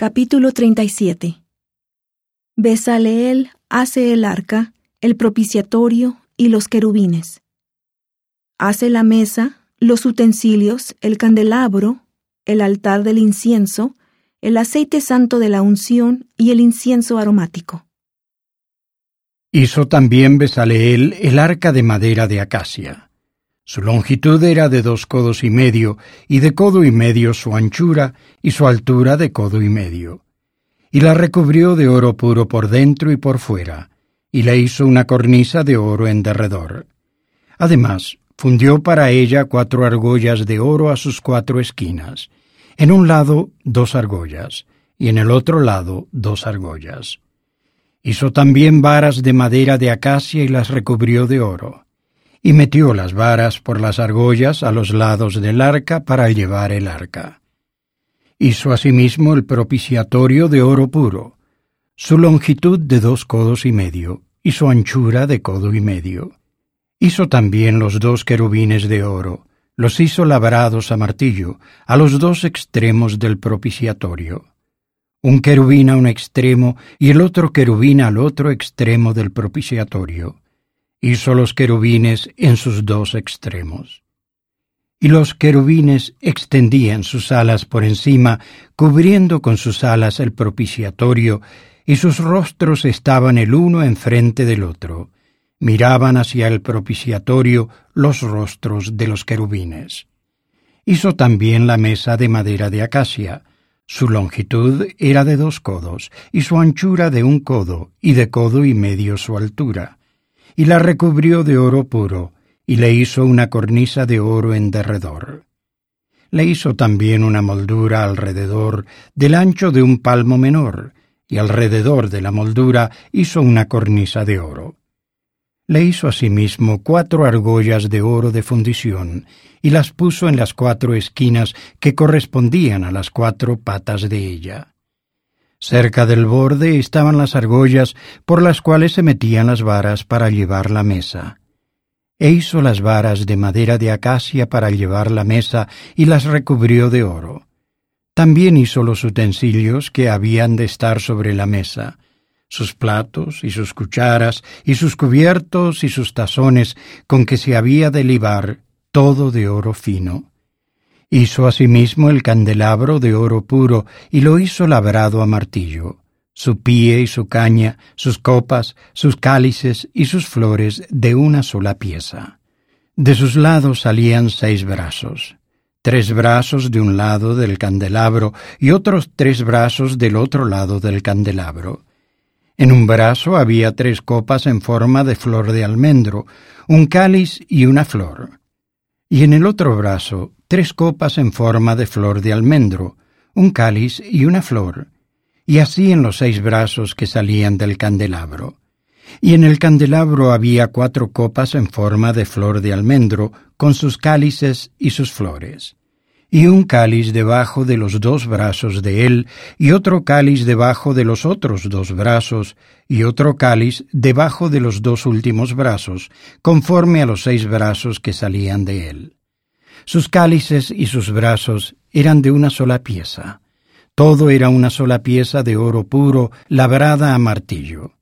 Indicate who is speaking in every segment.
Speaker 1: Capítulo 37 Besaleel hace el arca, el propiciatorio y los querubines. Hace la mesa, los utensilios, el candelabro, el altar del incienso, el aceite santo de la unción y el incienso aromático.
Speaker 2: Hizo también Besaleel el arca de madera de acacia. Su longitud era de dos codos y medio, y de codo y medio su anchura, y su altura de codo y medio. Y la recubrió de oro puro por dentro y por fuera, y le hizo una cornisa de oro en derredor. Además, fundió para ella cuatro argollas de oro a sus cuatro esquinas, en un lado dos argollas, y en el otro lado dos argollas. Hizo también varas de madera de acacia y las recubrió de oro y metió las varas por las argollas a los lados del arca para llevar el arca. Hizo asimismo el propiciatorio de oro puro, su longitud de dos codos y medio, y su anchura de codo y medio. Hizo también los dos querubines de oro, los hizo labrados a martillo, a los dos extremos del propiciatorio. Un querubín a un extremo y el otro querubín al otro extremo del propiciatorio hizo los querubines en sus dos extremos. Y los querubines extendían sus alas por encima, cubriendo con sus alas el propiciatorio, y sus rostros estaban el uno enfrente del otro. Miraban hacia el propiciatorio los rostros de los querubines. Hizo también la mesa de madera de acacia. Su longitud era de dos codos, y su anchura de un codo, y de codo y medio su altura y la recubrió de oro puro, y le hizo una cornisa de oro en derredor. Le hizo también una moldura alrededor del ancho de un palmo menor, y alrededor de la moldura hizo una cornisa de oro. Le hizo asimismo cuatro argollas de oro de fundición, y las puso en las cuatro esquinas que correspondían a las cuatro patas de ella. Cerca del borde estaban las argollas por las cuales se metían las varas para llevar la mesa. E hizo las varas de madera de acacia para llevar la mesa y las recubrió de oro. También hizo los utensilios que habían de estar sobre la mesa, sus platos y sus cucharas y sus cubiertos y sus tazones con que se había de libar, todo de oro fino. Hizo asimismo el candelabro de oro puro y lo hizo labrado a martillo, su pie y su caña, sus copas, sus cálices y sus flores de una sola pieza. De sus lados salían seis brazos, tres brazos de un lado del candelabro y otros tres brazos del otro lado del candelabro. En un brazo había tres copas en forma de flor de almendro, un cáliz y una flor y en el otro brazo tres copas en forma de flor de almendro, un cáliz y una flor, y así en los seis brazos que salían del candelabro. Y en el candelabro había cuatro copas en forma de flor de almendro, con sus cálices y sus flores y un cáliz debajo de los dos brazos de él, y otro cáliz debajo de los otros dos brazos, y otro cáliz debajo de los dos últimos brazos, conforme a los seis brazos que salían de él. Sus cálices y sus brazos eran de una sola pieza. Todo era una sola pieza de oro puro, labrada a martillo.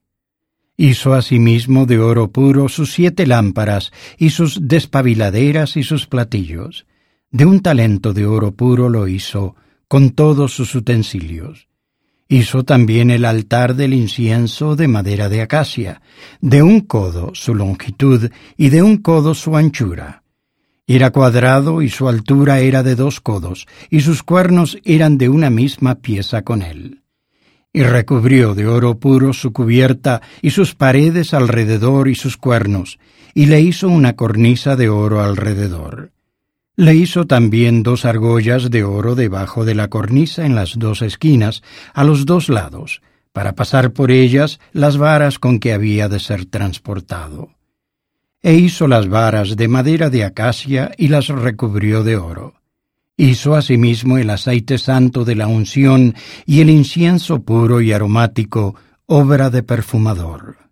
Speaker 2: Hizo asimismo de oro puro sus siete lámparas, y sus despabiladeras y sus platillos de un talento de oro puro lo hizo, con todos sus utensilios. Hizo también el altar del incienso de madera de acacia, de un codo su longitud y de un codo su anchura. Era cuadrado y su altura era de dos codos, y sus cuernos eran de una misma pieza con él. Y recubrió de oro puro su cubierta y sus paredes alrededor y sus cuernos, y le hizo una cornisa de oro alrededor. Le hizo también dos argollas de oro debajo de la cornisa en las dos esquinas, a los dos lados, para pasar por ellas las varas con que había de ser transportado. E hizo las varas de madera de acacia y las recubrió de oro. Hizo asimismo el aceite santo de la unción y el incienso puro y aromático, obra de perfumador.